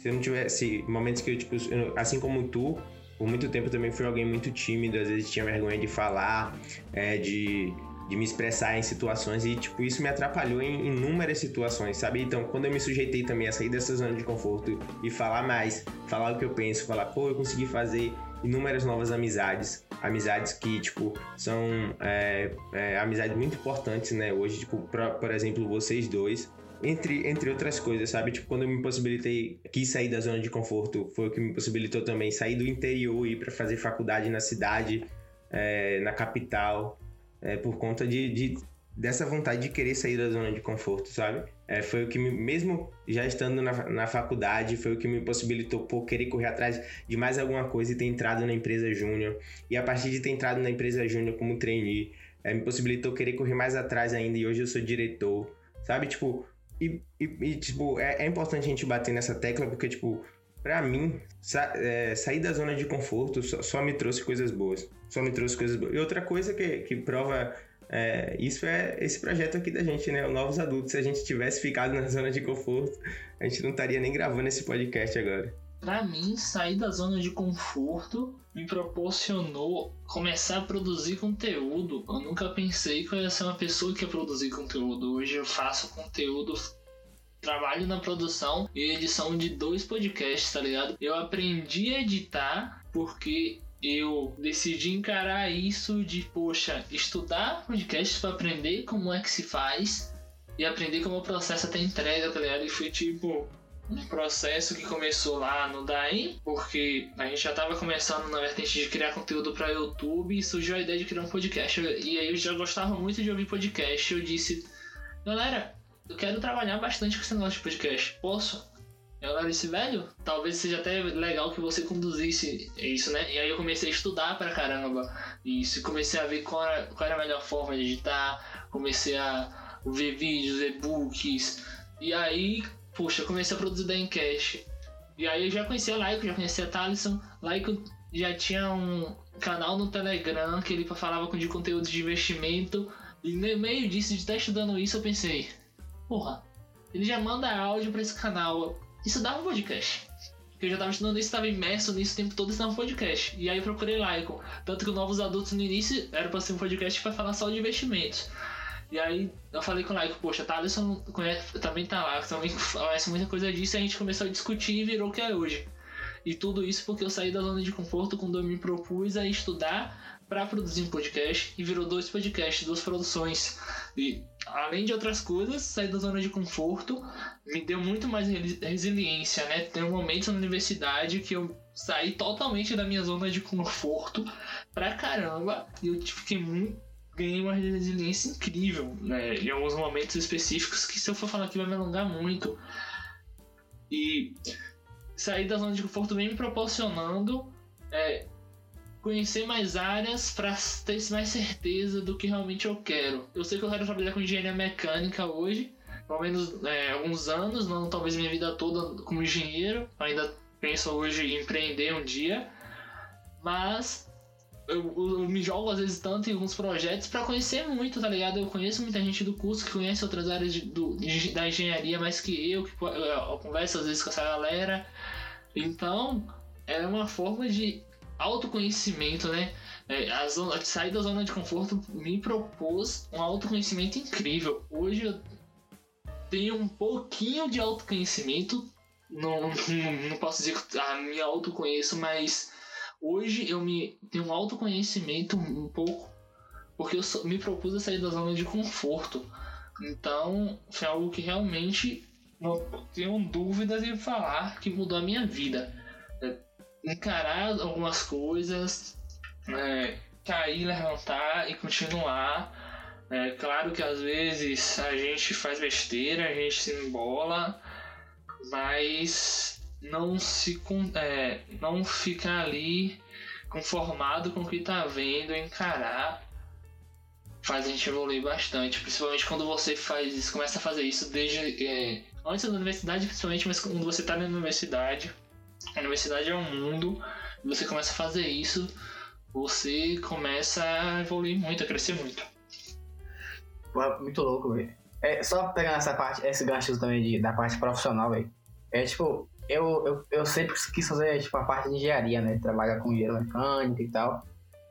se eu não tivesse momentos que eu, tipo, eu, assim como tu, por muito tempo também fui alguém muito tímido, às vezes tinha vergonha de falar, é, de, de me expressar em situações e, tipo, isso me atrapalhou em inúmeras situações, sabe? Então, quando eu me sujeitei também a sair dessa zona de conforto e falar mais, falar o que eu penso, falar, pô, eu consegui fazer inúmeras novas amizades, amizades que, tipo, são é, é, amizades muito importantes, né? Hoje, tipo, pra, por exemplo, vocês dois, entre, entre outras coisas, sabe? Tipo, quando eu me possibilitei, quis sair da zona de conforto, foi o que me possibilitou também sair do interior e ir para fazer faculdade na cidade, é, na capital, é, por conta de, de, dessa vontade de querer sair da zona de conforto, sabe? É, foi o que, me, mesmo já estando na, na faculdade, foi o que me possibilitou por querer correr atrás de mais alguma coisa e ter entrado na empresa júnior. E a partir de ter entrado na empresa júnior como trainee, é, me possibilitou querer correr mais atrás ainda e hoje eu sou diretor, sabe? Tipo, e, e, e tipo, é, é, importante a gente bater nessa tecla porque, tipo, pra mim, sa é, sair da zona de conforto só, só, me trouxe coisas boas. Só me trouxe coisas boas. E outra coisa que, que prova é, isso é esse projeto aqui da gente, né? O Novos Adultos. Se a gente tivesse ficado na zona de conforto, a gente não estaria nem gravando esse podcast agora. Pra mim, sair da zona de conforto me proporcionou começar a produzir conteúdo. Eu nunca pensei que eu ia ser uma pessoa que ia produzir conteúdo. Hoje eu faço conteúdo trabalho na produção e edição de dois podcasts, tá ligado? Eu aprendi a editar porque eu decidi encarar isso de, poxa, estudar podcasts para aprender como é que se faz e aprender como o processo até entrega, tá ligado? E foi tipo, um processo que começou lá no Daim, porque a gente já estava começando na vertente de criar conteúdo para YouTube e surgiu a ideia de criar um podcast. E aí eu já gostava muito de ouvir podcast. Eu disse, galera, eu quero trabalhar bastante com esse negócio de podcast. Posso? Ela disse, velho, talvez seja até legal que você conduzisse isso, né? E aí eu comecei a estudar pra caramba isso. Comecei a ver qual era, qual era a melhor forma de editar. Comecei a ver vídeos, e-books. E aí puxa, eu comecei a produzir da Encash. E aí eu já conhecia Laico, já conhecia Talisson. Laico já tinha um canal no Telegram que ele falava de conteúdo de investimento. E no meio disso, de estar estudando isso, eu pensei, porra, ele já manda áudio para esse canal. Isso dá um podcast. Porque eu já estava estudando isso, estava imerso nisso o tempo todo, isso dava um podcast. E aí eu procurei Laico. Tanto que o Novos Adultos no início era para ser um podcast para falar só de investimentos. E aí eu falei com o Laico, poxa, Thaleson conhece, também tá lá, também conhece muita coisa disso, e a gente começou a discutir e virou o que é hoje. E tudo isso porque eu saí da zona de conforto quando eu me propus a estudar para produzir um podcast e virou dois podcasts, duas produções. E além de outras coisas, sair da zona de conforto me deu muito mais resiliência, né? Tem um momento na universidade que eu saí totalmente da minha zona de conforto pra caramba e eu fiquei muito ganhei uma resiliência incrível, né? Em alguns momentos específicos que se eu for falar aqui vai me alongar muito. E sair da zona de conforto vem me proporcionando é, conhecer mais áreas para ter mais certeza do que realmente eu quero. Eu sei que eu quero trabalhar com engenharia mecânica hoje, pelo menos é, alguns anos, não talvez minha vida toda como engenheiro. Ainda penso hoje em empreender um dia, mas eu, eu, me jogo às vezes tanto em alguns projetos para conhecer muito, tá ligado? Eu conheço muita gente do curso que conhece outras áreas de, do, de, da engenharia mais que eu, que eu, eu converso às vezes com essa galera. Então, é uma forma de autoconhecimento, né? É, a zona, sair da zona de conforto me propôs um autoconhecimento incrível. Hoje eu tenho um pouquinho de autoconhecimento. Não, não, posso dizer que ah, me autoconheço, mas hoje eu me tenho um autoconhecimento um pouco porque eu me propus a sair da zona de conforto. Então, foi algo que realmente não tenho dúvidas em falar que mudou a minha vida. Encarar algumas coisas, é, cair, levantar e continuar. É claro que às vezes a gente faz besteira, a gente se embola, mas não se é, não ficar ali conformado com o que tá vendo, encarar faz a gente evoluir bastante, principalmente quando você faz começa a fazer isso desde é, antes da universidade, principalmente, mas quando você tá na universidade, a universidade é um mundo, você começa a fazer isso, você começa a evoluir muito, a crescer muito. Muito louco, velho. É, só pegando essa parte, esse gancho também de, da parte profissional, velho. É tipo, eu, eu, eu sempre quis fazer tipo, a parte de engenharia, né? Trabalhar com engenharia mecânica e tal.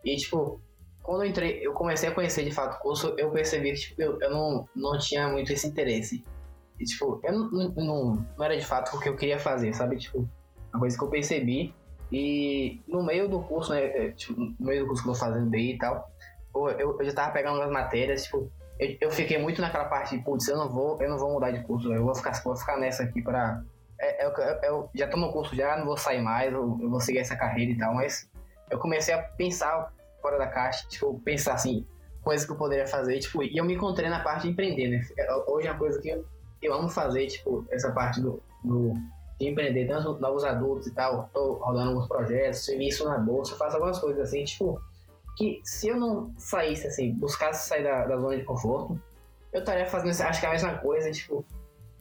E, tipo, quando eu entrei, eu comecei a conhecer de fato o curso, eu percebi que tipo, eu, eu não, não tinha muito esse interesse. E, tipo, eu não, não, não era de fato o que eu queria fazer, sabe? Tipo, uma coisa que eu percebi. E no meio do curso, né? É, tipo, no meio do curso que eu tô fazendo BI e tal, eu, eu já tava pegando umas matérias, tipo, eu, eu fiquei muito naquela parte de, putz, eu não vou, eu não vou mudar de curso, eu vou ficar, vou ficar nessa aqui pra é, eu, é, eu, já tô no curso já, não vou sair mais, eu, eu, vou seguir essa carreira e tal, mas eu comecei a pensar fora da caixa, tipo, pensar assim, coisas que eu poderia fazer, tipo, e eu me encontrei na parte de empreender, né? É, hoje é uma coisa que eu, eu amo fazer, tipo, essa parte do, do de empreender, tanto novos adultos e tal, tô rodando alguns projetos, serviço na bolsa, faço algumas coisas assim, tipo, que se eu não saísse assim, buscasse sair da, da zona de conforto, eu estaria fazendo, acho que é a mesma coisa, tipo,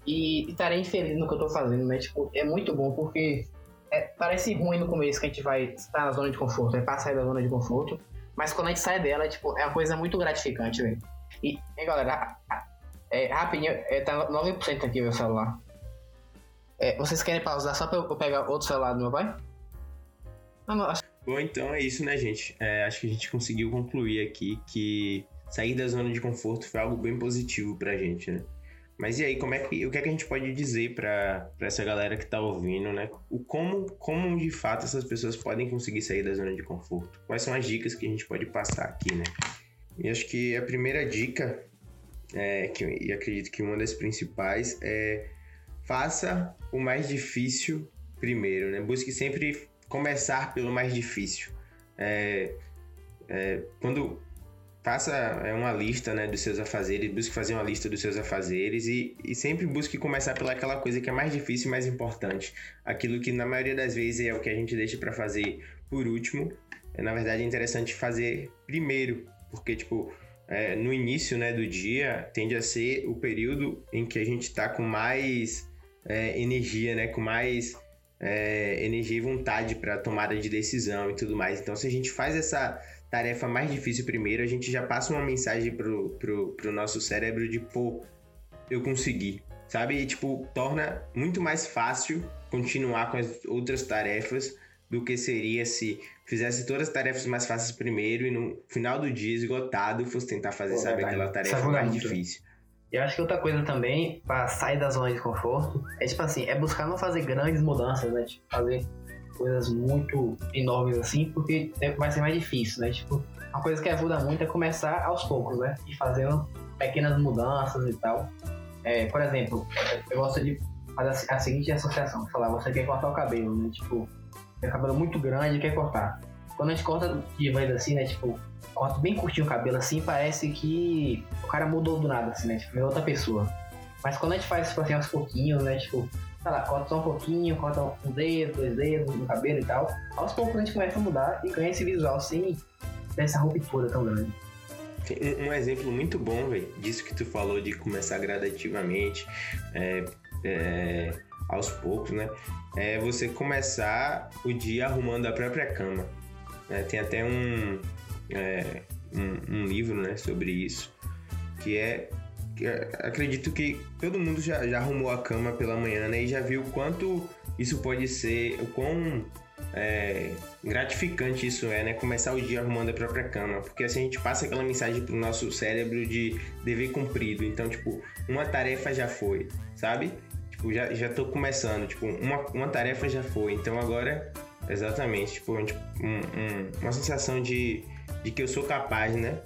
e estarei infeliz no que eu tô fazendo, né? Tipo, é muito bom porque é, parece ruim no começo que a gente vai estar na zona de conforto, é pra sair da zona de conforto, mas quando a gente sai dela, tipo, é uma coisa muito gratificante, velho. E, e, galera, é, rapidinho, é, tá 9% aqui meu celular. É, vocês querem pausar só pra eu pegar outro celular do meu pai? Não, acho... Bom, então é isso, né, gente? É, acho que a gente conseguiu concluir aqui que sair da zona de conforto foi algo bem positivo pra gente, né? Mas e aí, como é que, o que, é que a gente pode dizer para essa galera que está ouvindo, né? O como, como de fato essas pessoas podem conseguir sair da zona de conforto? Quais são as dicas que a gente pode passar aqui, né? E acho que a primeira dica, é, que, e acredito que uma das principais, é faça o mais difícil primeiro, né? Busque sempre começar pelo mais difícil. É, é, quando faça é, uma lista né, dos seus afazeres, busque fazer uma lista dos seus afazeres e, e sempre busque começar pelaquela coisa que é mais difícil e mais importante. Aquilo que na maioria das vezes é o que a gente deixa para fazer por último. É, na verdade é interessante fazer primeiro, porque tipo, é, no início né, do dia tende a ser o período em que a gente está com mais é, energia, né, com mais é, energia e vontade para tomada de decisão e tudo mais. Então se a gente faz essa tarefa mais difícil primeiro, a gente já passa uma mensagem pro, pro, pro nosso cérebro de, pô, eu consegui, sabe? E, tipo, torna muito mais fácil continuar com as outras tarefas do que seria se fizesse todas as tarefas mais fáceis primeiro e no final do dia, esgotado, fosse tentar fazer, Pô, sabe, aquela tarefa mais difícil. Eu acho que outra coisa também, para sair da zona de conforto, é tipo assim, é buscar não fazer grandes mudanças, né? Tipo, fazer coisas muito enormes assim, porque vai ser mais difícil, né? Tipo, uma coisa que ajuda muito é começar aos poucos, né? E fazendo pequenas mudanças e tal. É, por exemplo, eu gosto de fazer a seguinte associação, falar, você quer cortar o cabelo, né? Tipo, o cabelo muito grande e quer cortar. Quando a gente corta de vez assim, né? Tipo, corta bem curtinho o cabelo assim, parece que o cara mudou do nada, assim, né? Tipo, é outra pessoa. Mas quando a gente faz, tipo assim, aos pouquinhos, né? Tipo, sei lá, corta só um pouquinho, corta um dedo, dois dedos no cabelo e tal. Aos poucos a gente começa a mudar e ganha esse visual sem essa ruptura tão grande. Um exemplo muito bom, velho, disso que tu falou de começar gradativamente, é, é, aos poucos, né? É você começar o dia arrumando a própria cama. É, tem até um, é, um, um, livro né, sobre isso, que é, que é, Acredito que todo mundo já, já arrumou a cama pela manhã né, e já viu quanto isso pode ser, o quão é, gratificante isso é, né? Começar o dia arrumando a própria cama, porque assim a gente passa aquela mensagem pro nosso cérebro de dever cumprido. Então, tipo, uma tarefa já foi, sabe? Tipo, já, já tô começando, tipo, uma, uma tarefa já foi. Então agora, exatamente, tipo, um, um, uma sensação de, de que eu sou capaz, né?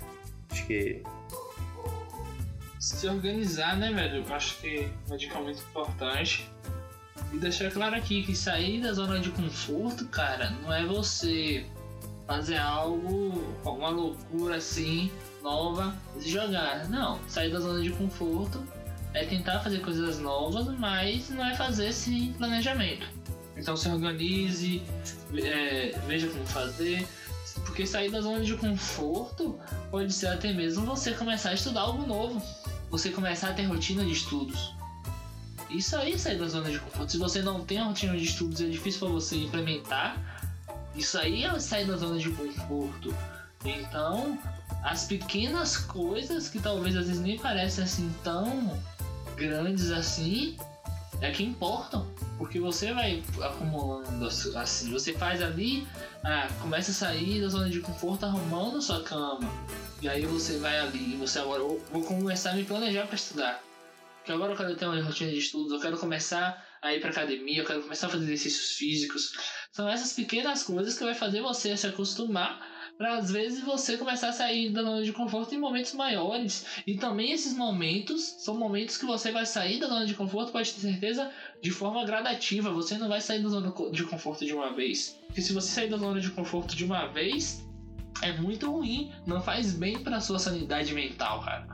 Acho que. Se organizar, né, velho? Eu acho que é muito importante e deixar claro aqui que sair da zona de conforto, cara, não é você fazer algo, alguma loucura assim, nova, e jogar. Não, sair da zona de conforto é tentar fazer coisas novas, mas não é fazer sem planejamento. Então se organize, é, veja como fazer, porque sair da zona de conforto pode ser até mesmo você começar a estudar algo novo, você começar a ter rotina de estudos. Isso aí é sair da zona de conforto. Se você não tem rotina de estudos, é difícil para você implementar. Isso aí é sair da zona de conforto. Então, as pequenas coisas que talvez às vezes nem parecem assim tão grandes assim, é que importam. Porque você vai acumulando assim, você faz ali, ah, começa a sair da zona de conforto arrumando sua cama. E aí você vai ali, você agora vou começar a me planejar para estudar que agora eu quero ter uma rotina de estudos, eu quero começar a ir pra academia, eu quero começar a fazer exercícios físicos. São essas pequenas coisas que vai fazer você se acostumar para às vezes você começar a sair da zona de conforto em momentos maiores. E também esses momentos são momentos que você vai sair da zona de conforto, pode ter certeza, de forma gradativa. Você não vai sair da zona de conforto de uma vez. Porque se você sair da zona de conforto de uma vez, é muito ruim, não faz bem para sua sanidade mental, cara.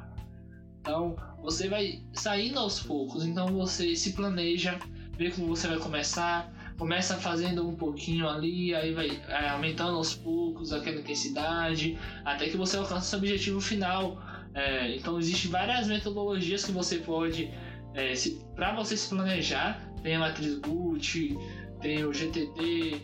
Então, você vai saindo aos poucos. Então, você se planeja, vê como você vai começar. Começa fazendo um pouquinho ali, aí vai é, aumentando aos poucos aquela intensidade, até que você alcance seu objetivo final. É, então, existem várias metodologias que você pode, é, para você se planejar. Tem a matriz Gucci, tem o GTD,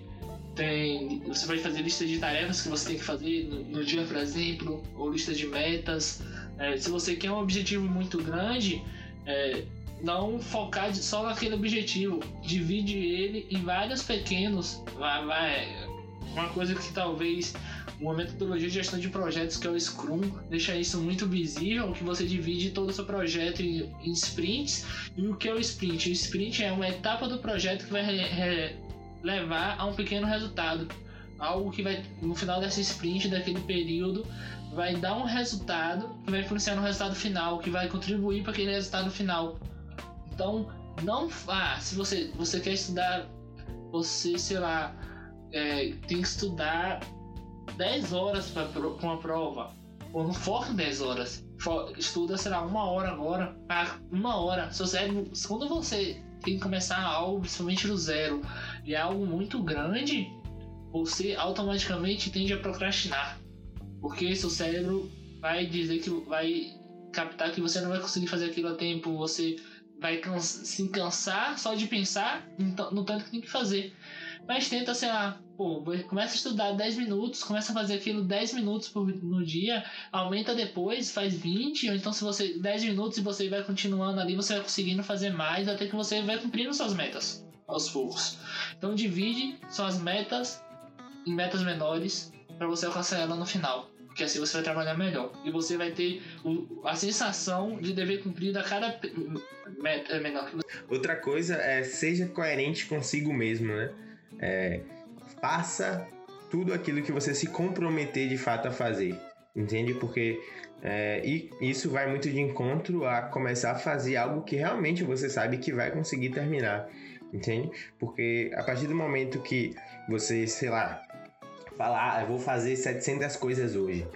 tem, você vai fazer lista de tarefas que você tem que fazer no, no dia, por exemplo, ou lista de metas. É, se você quer um objetivo muito grande, é, não focar só naquele objetivo, divide ele em vários pequenos. Uma coisa que talvez uma metodologia de gestão de projetos que é o Scrum deixa isso muito visível, que você divide todo o seu projeto em, em sprints. E o que é o sprint? O sprint é uma etapa do projeto que vai re, re, levar a um pequeno resultado. Algo que vai, no final dessa sprint, daquele período, vai dar um resultado que vai influenciar no resultado final, que vai contribuir para aquele resultado final. Então, não. Ah, se você, você quer estudar, você, sei lá, é, tem que estudar 10 horas para uma prova. Ou não foca em 10 horas. Estuda, sei lá, uma hora agora. Ah, uma hora. Seu cérebro, quando você tem que começar algo, principalmente do zero, e é algo muito grande, você automaticamente tende a procrastinar. Porque seu cérebro vai dizer que vai captar que você não vai conseguir fazer aquilo a tempo, você vai se cansar só de pensar no tanto que tem que fazer. Mas tenta, sei lá, pô, começa a estudar 10 minutos, começa a fazer aquilo 10 minutos por, no dia, aumenta depois, faz 20, ou então se você 10 minutos e você vai continuando ali, você vai conseguindo fazer mais até que você vai cumprindo suas metas aos poucos. Então divide suas metas em metas menores para você alcançar ela no final. Porque assim você vai trabalhar melhor. E você vai ter o, a sensação de dever cumprido a cada meta menor. Outra coisa é seja coerente consigo mesmo, né? É, faça tudo aquilo que você se comprometer de fato a fazer. Entende? Porque é, e isso vai muito de encontro a começar a fazer algo que realmente você sabe que vai conseguir terminar. Entende? Porque a partir do momento que você, sei lá, falar, ah, eu vou fazer 700 coisas hoje.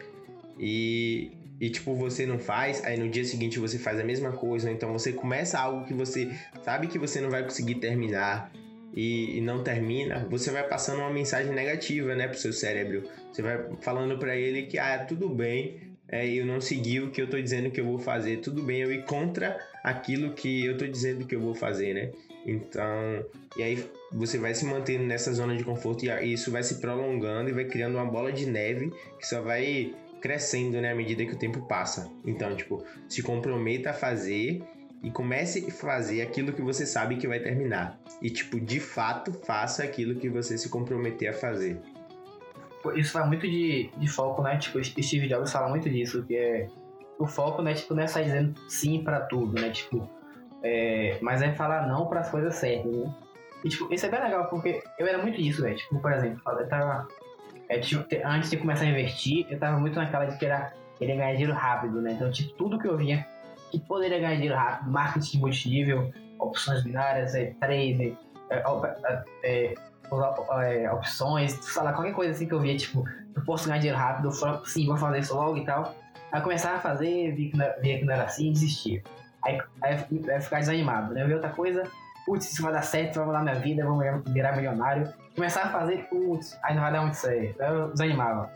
E, e tipo, você não faz, aí no dia seguinte você faz a mesma coisa, então você começa algo que você sabe que você não vai conseguir terminar e, e não termina, você vai passando uma mensagem negativa, né, pro seu cérebro. Você vai falando para ele que, ah, tudo bem, é, eu não segui o que eu tô dizendo que eu vou fazer, tudo bem eu ir contra aquilo que eu tô dizendo que eu vou fazer, né? Então, e aí você vai se mantendo nessa zona de conforto e isso vai se prolongando e vai criando uma bola de neve que só vai crescendo, né, à medida que o tempo passa. Então, tipo, se comprometa a fazer e comece a fazer aquilo que você sabe que vai terminar. E, tipo, de fato, faça aquilo que você se comprometer a fazer. Isso vai muito de, de foco, né? Tipo, Steve Jobs fala muito disso, que é o foco, né? Tipo, não é sair dizendo sim para tudo, né? Tipo, é, mas é falar não para as coisas certas, né? E, tipo, isso é bem legal, porque eu era muito isso, velho. Tipo, por exemplo, eu tava. É, tipo, antes de começar a investir, eu tava muito naquela de que era querer ganhar dinheiro rápido, né? Então, tipo, tudo que eu via que poderia ganhar dinheiro rápido, marketing multinível, opções binárias, é, trade, é, é, é, opções, sei lá, qualquer coisa assim que eu via, tipo, eu posso ganhar dinheiro rápido, eu falo, sim, vou fazer isso logo e tal. Aí começava a fazer, vi que não, via que não era assim e desistia. Aí, aí eu ficar desanimado, né? Eu vi outra coisa, putz, isso vai dar certo, vai mudar minha vida, vou virar milionário. Começava a fazer, putz, aí não vai dar muito certo. Aí eu desanimava.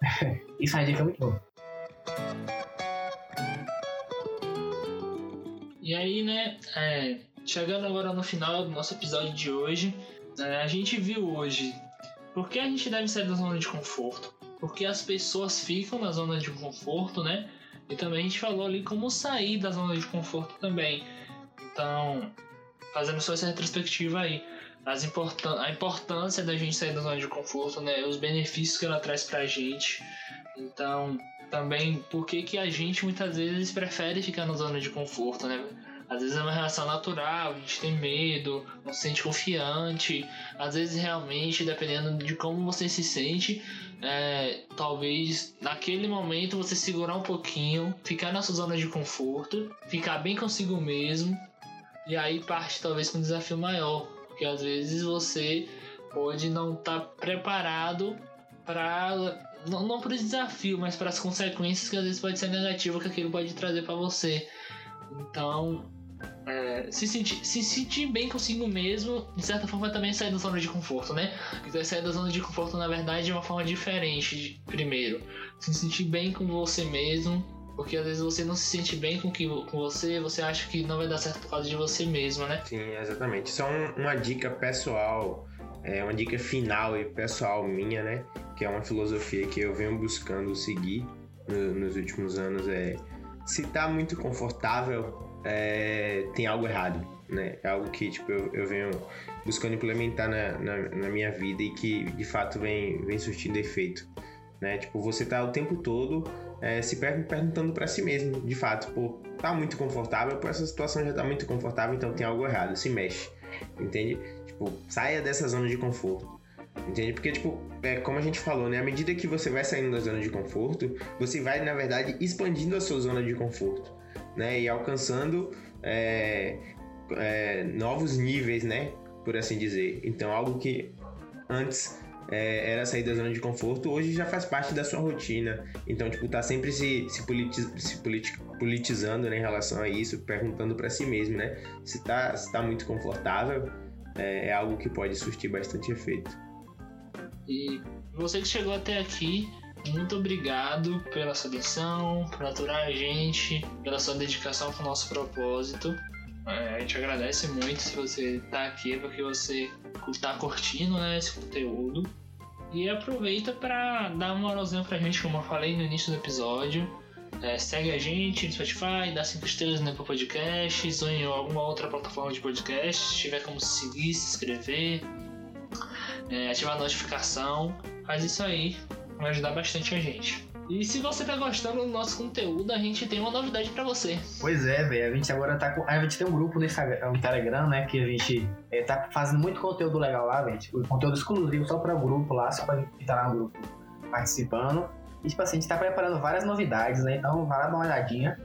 isso é uma dica muito boa. E aí, né, é, chegando agora no final do nosso episódio de hoje, é, a gente viu hoje por que a gente deve sair da zona de conforto. Porque as pessoas ficam na zona de conforto, né? E também a gente falou ali como sair da zona de conforto também. Então, fazendo só essa retrospectiva aí. As importan a importância da gente sair da zona de conforto, né? Os benefícios que ela traz pra gente. Então, também por que, que a gente muitas vezes prefere ficar na zona de conforto, né? Às vezes é uma reação natural, a gente tem medo, não se sente confiante. Às vezes, realmente, dependendo de como você se sente, é, talvez naquele momento você segurar um pouquinho, ficar na sua zona de conforto, ficar bem consigo mesmo, e aí parte talvez com um desafio maior. Porque às vezes você pode não estar tá preparado para não, não para o desafio, mas para as consequências que às vezes pode ser negativa que aquilo pode trazer para você. Então, é, se, sentir, se sentir bem consigo mesmo, de certa forma também sair da zona de conforto, né? Então sair da zona de conforto, na verdade, é uma forma diferente, de, primeiro. Se sentir bem com você mesmo, porque às vezes você não se sente bem com, que, com você, você acha que não vai dar certo por causa de você mesmo, né? Sim, exatamente. Só um, uma dica pessoal, é uma dica final e pessoal minha, né? Que é uma filosofia que eu venho buscando seguir no, nos últimos anos. É se tá muito confortável, é, tem algo errado, né? É algo que tipo, eu, eu venho buscando implementar na, na, na, minha vida e que de fato vem, vem surtindo efeito. Né? Tipo, você tá o tempo todo é, se perguntando para si mesmo, de fato, pô, tá muito confortável, pô, essa situação já tá muito confortável, então tem algo errado, se mexe, entende? Tipo, saia dessa zona de conforto. Entende? Porque, tipo, é, como a gente falou, né? À medida que você vai saindo da zona de conforto, você vai, na verdade, expandindo a sua zona de conforto né? E alcançando é, é, novos níveis, né? Por assim dizer. Então, algo que antes é, era sair da zona de conforto, hoje já faz parte da sua rotina. Então, tipo, tá sempre se, se, se politizando né, em relação a isso, perguntando para si mesmo, né? Se tá, se tá muito confortável, é, é algo que pode surtir bastante efeito. E você que chegou até aqui, muito obrigado pela sua atenção, por aturar a gente, pela sua dedicação com o nosso propósito. É, a gente agradece muito se você está aqui, porque você está curtindo né, esse conteúdo. E aproveita para dar uma moralzinha pra gente, como eu falei no início do episódio. É, segue a gente no Spotify, dá 5 estrelas no Apple Podcasts ou em alguma outra plataforma de podcast. Se tiver como seguir, se inscrever, é, ativar a notificação. Faz isso aí vai ajudar bastante a gente. E se você tá gostando do nosso conteúdo, a gente tem uma novidade para você. Pois é, velho. A gente agora tá com. A gente tem um grupo no Instagram, no Telegram, né? Que a gente é, tá fazendo muito conteúdo legal lá, velho. Tipo, conteúdo exclusivo só para o grupo lá, só pra quem tá lá no grupo participando. E, tipo assim, a gente tá preparando várias novidades, né? Então, vai lá dar uma olhadinha.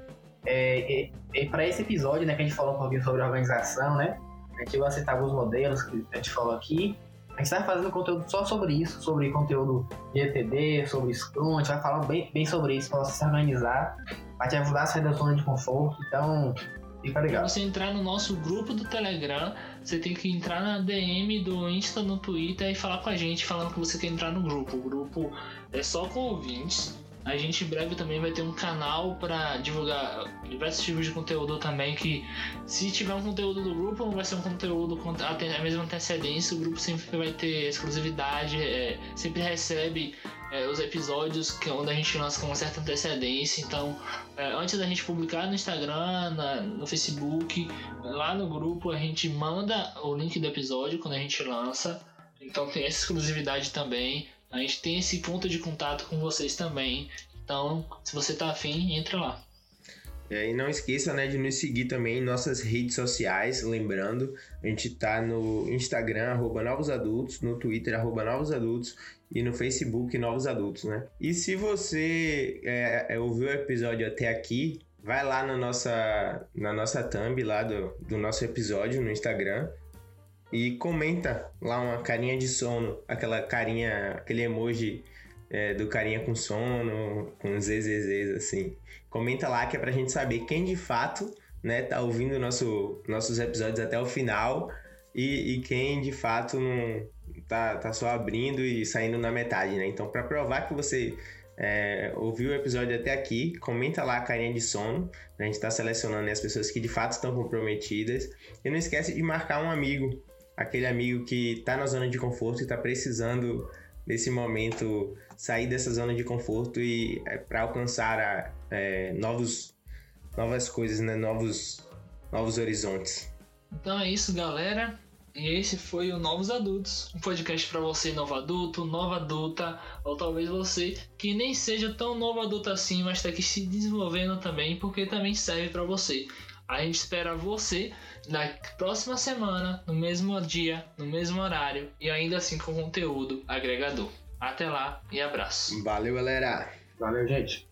É, e, e para esse episódio, né, que a gente falou um pouquinho sobre organização, né? A gente vai citar alguns modelos que a gente falou aqui. A gente tá fazendo conteúdo só sobre isso, sobre conteúdo de ETD, sobre Scrum, a gente vai falar bem, bem sobre isso pra você se organizar, vai te ajudar a sair da zona de conforto, então fica legal. você entrar no nosso grupo do Telegram, você tem que entrar na DM do Insta no Twitter e falar com a gente falando que você quer entrar no grupo. O grupo é só com ouvintes. A gente em breve também vai ter um canal para divulgar diversos tipos de conteúdo também. Que se tiver um conteúdo do grupo, não vai ser um conteúdo com a mesma antecedência. O grupo sempre vai ter exclusividade, é, sempre recebe é, os episódios que, onde a gente lança com uma certa antecedência. Então, é, antes da gente publicar no Instagram, na- no Facebook, lá no grupo a gente manda o link do episódio quando a gente lança. Então tem essa exclusividade também. A gente tem esse ponto de contato com vocês também. Então, se você tá afim, entra lá. É, e não esqueça né, de nos seguir também em nossas redes sociais. Lembrando, a gente tá no Instagram, arroba Novos Adultos, no Twitter, arroba Novos Adultos e no Facebook Novos Adultos, né? E se você é, é, ouviu o episódio até aqui, vai lá na nossa, na nossa thumb lá do, do nosso episódio no Instagram e comenta lá uma carinha de sono, aquela carinha, aquele emoji é, do carinha com sono, com zzzs assim. Comenta lá que é pra gente saber quem de fato né, tá ouvindo nosso, nossos episódios até o final e, e quem de fato não tá, tá só abrindo e saindo na metade, né? Então, para provar que você é, ouviu o episódio até aqui, comenta lá a carinha de sono. A gente tá selecionando as pessoas que de fato estão comprometidas. E não esquece de marcar um amigo, aquele amigo que tá na zona de conforto e tá precisando nesse momento sair dessa zona de conforto e é, para alcançar a, é, novos novas coisas, né? Novos novos horizontes. Então é isso, galera. E esse foi o Novos Adultos, um podcast para você novo adulto, nova adulta, ou talvez você que nem seja tão novo adulto assim, mas tá aqui se desenvolvendo também, porque também serve para você. A gente espera você na próxima semana, no mesmo dia, no mesmo horário e ainda assim com conteúdo agregador. Até lá e abraço. Valeu, galera! Valeu, gente.